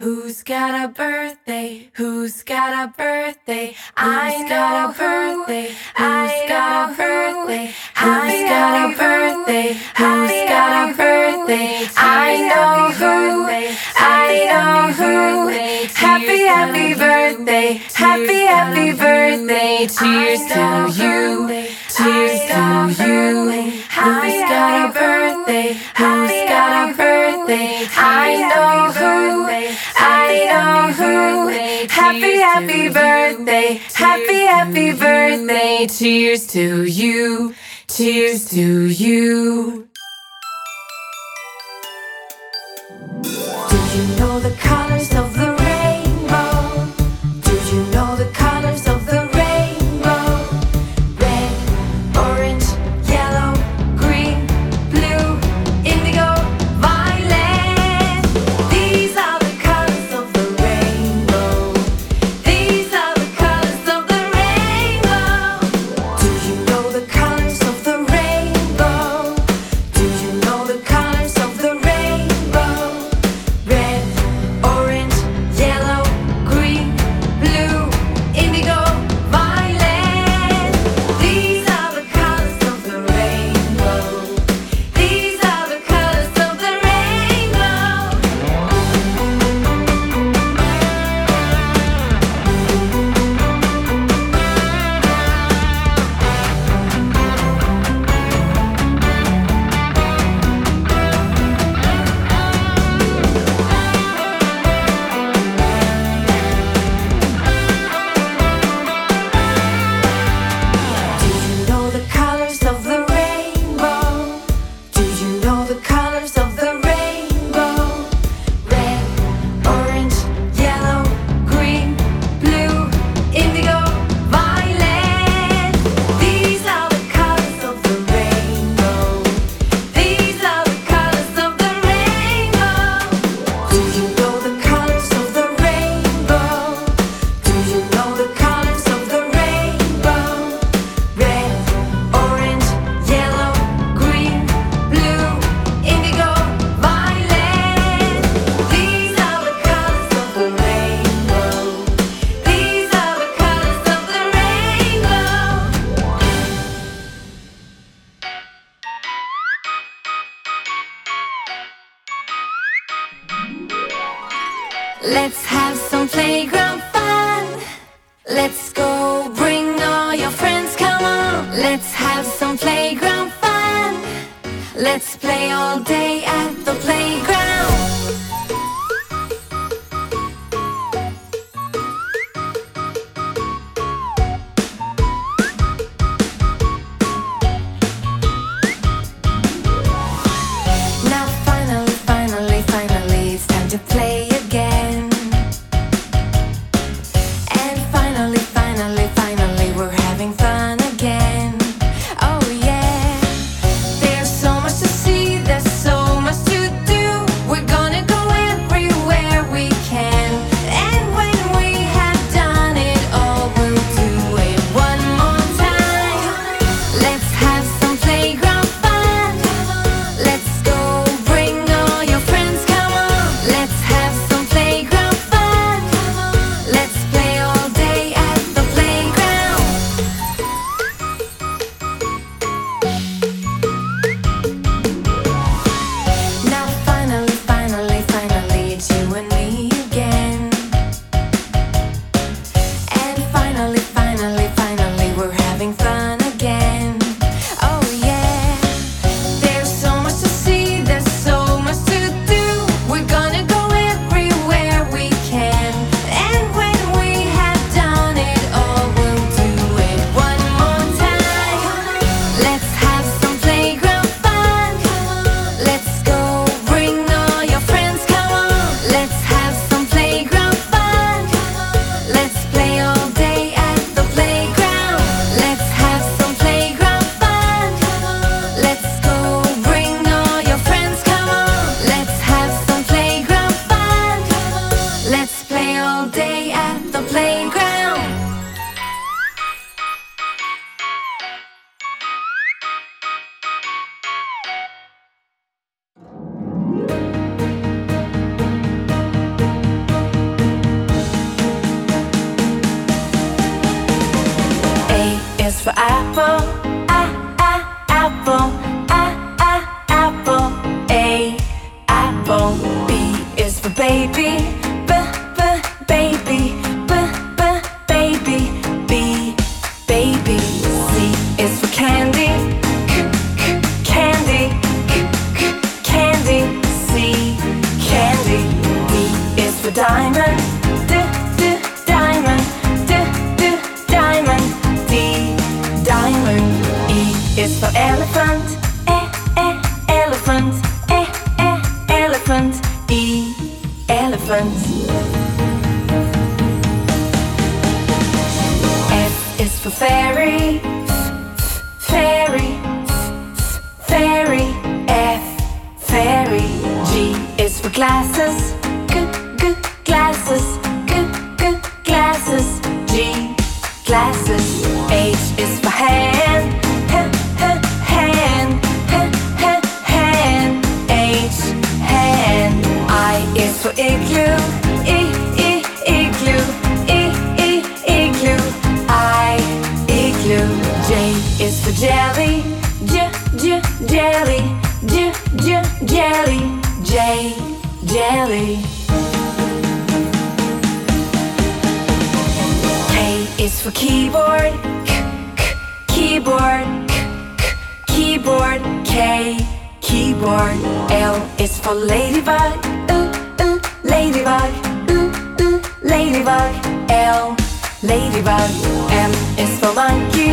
Who's got a birthday? Who's got a birthday? I Who's got a birthday? Who's got a birthday? Who's got a birthday? Who's got a birthday? I know who. I know who. Happy happy birthday. Happy happy birthday. Cheers to you. Cheers to you. Who's got a birthday? Who's got a birthday? I know who. Know who. Happy, happy birthday. Happy, happy birthday. Cheers to you. Cheers to you. Let's play all day people is for elephant, eh, eh, elephant, eh, eh, elephant, e, elephant. F is for fairy, f, fairy, f, fairy, F, fairy. G is for glasses. newborn. L is for ladybug, ooh ooh ladybug, ooh ooh ladybug. L ladybug. M is for monkey,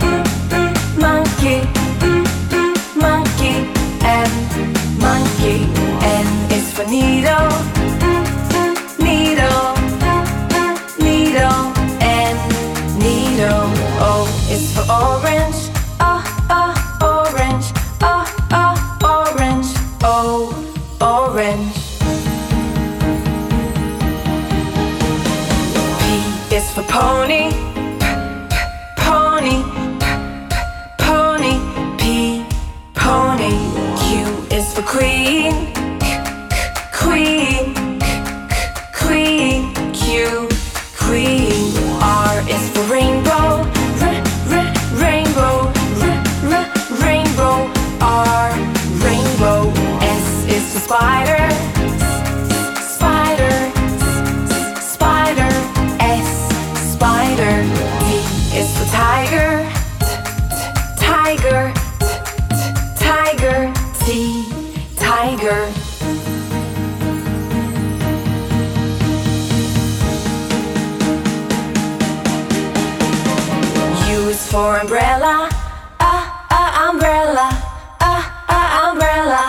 mm mm monkey, mm mm monkey. M monkey. N is for needle, needle, needle. N needle. O is for orange. for pony. for umbrella. Ah, ah, umbrella. Ah, ah, umbrella.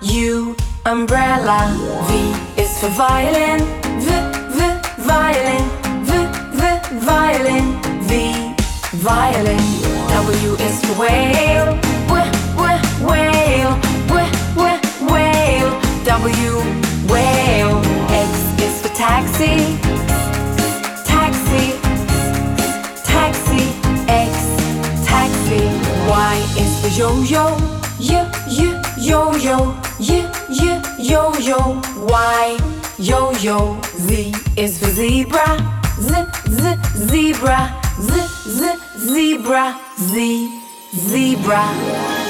U, umbrella. V is for violin. V, V, violin. V, V, violin. V, violin. W is for whale. W, W, whale. W, W, whale. W, whale. X is for taxi. yo yo, yeah yeah yo yo, yeah yeah yo yo. Why? yo yo, Z is for zebra, z z zebra, z z zebra, z zebra.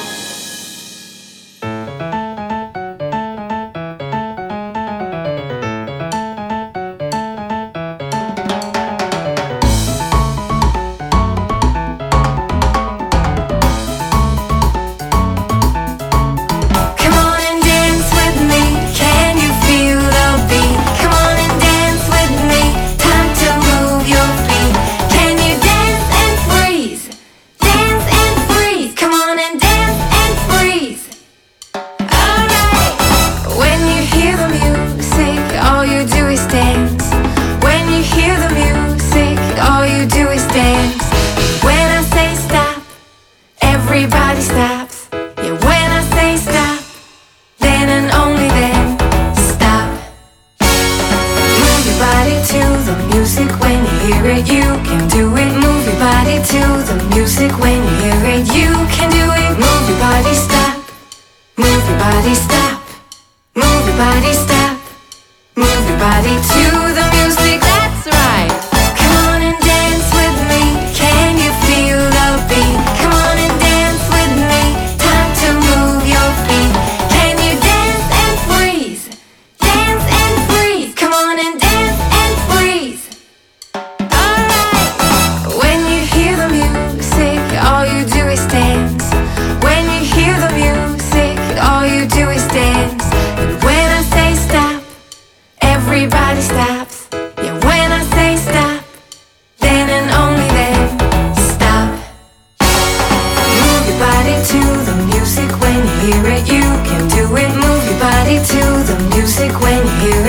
here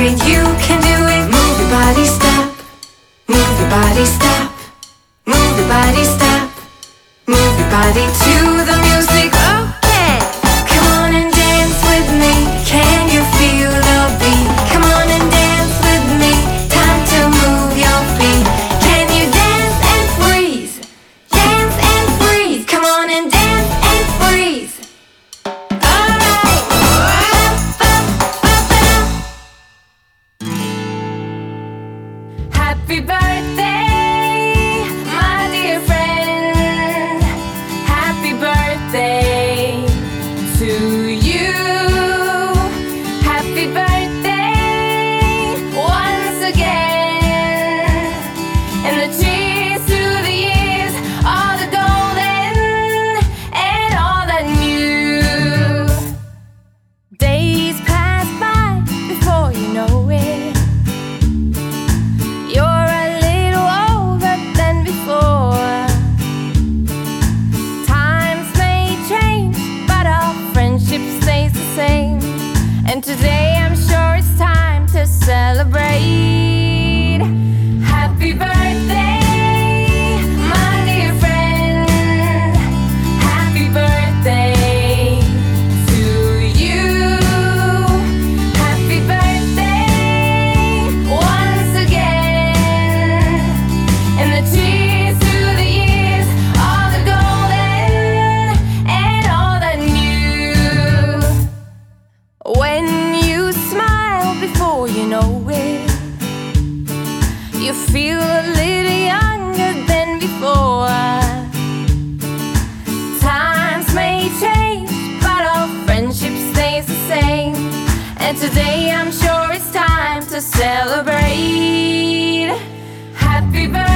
keep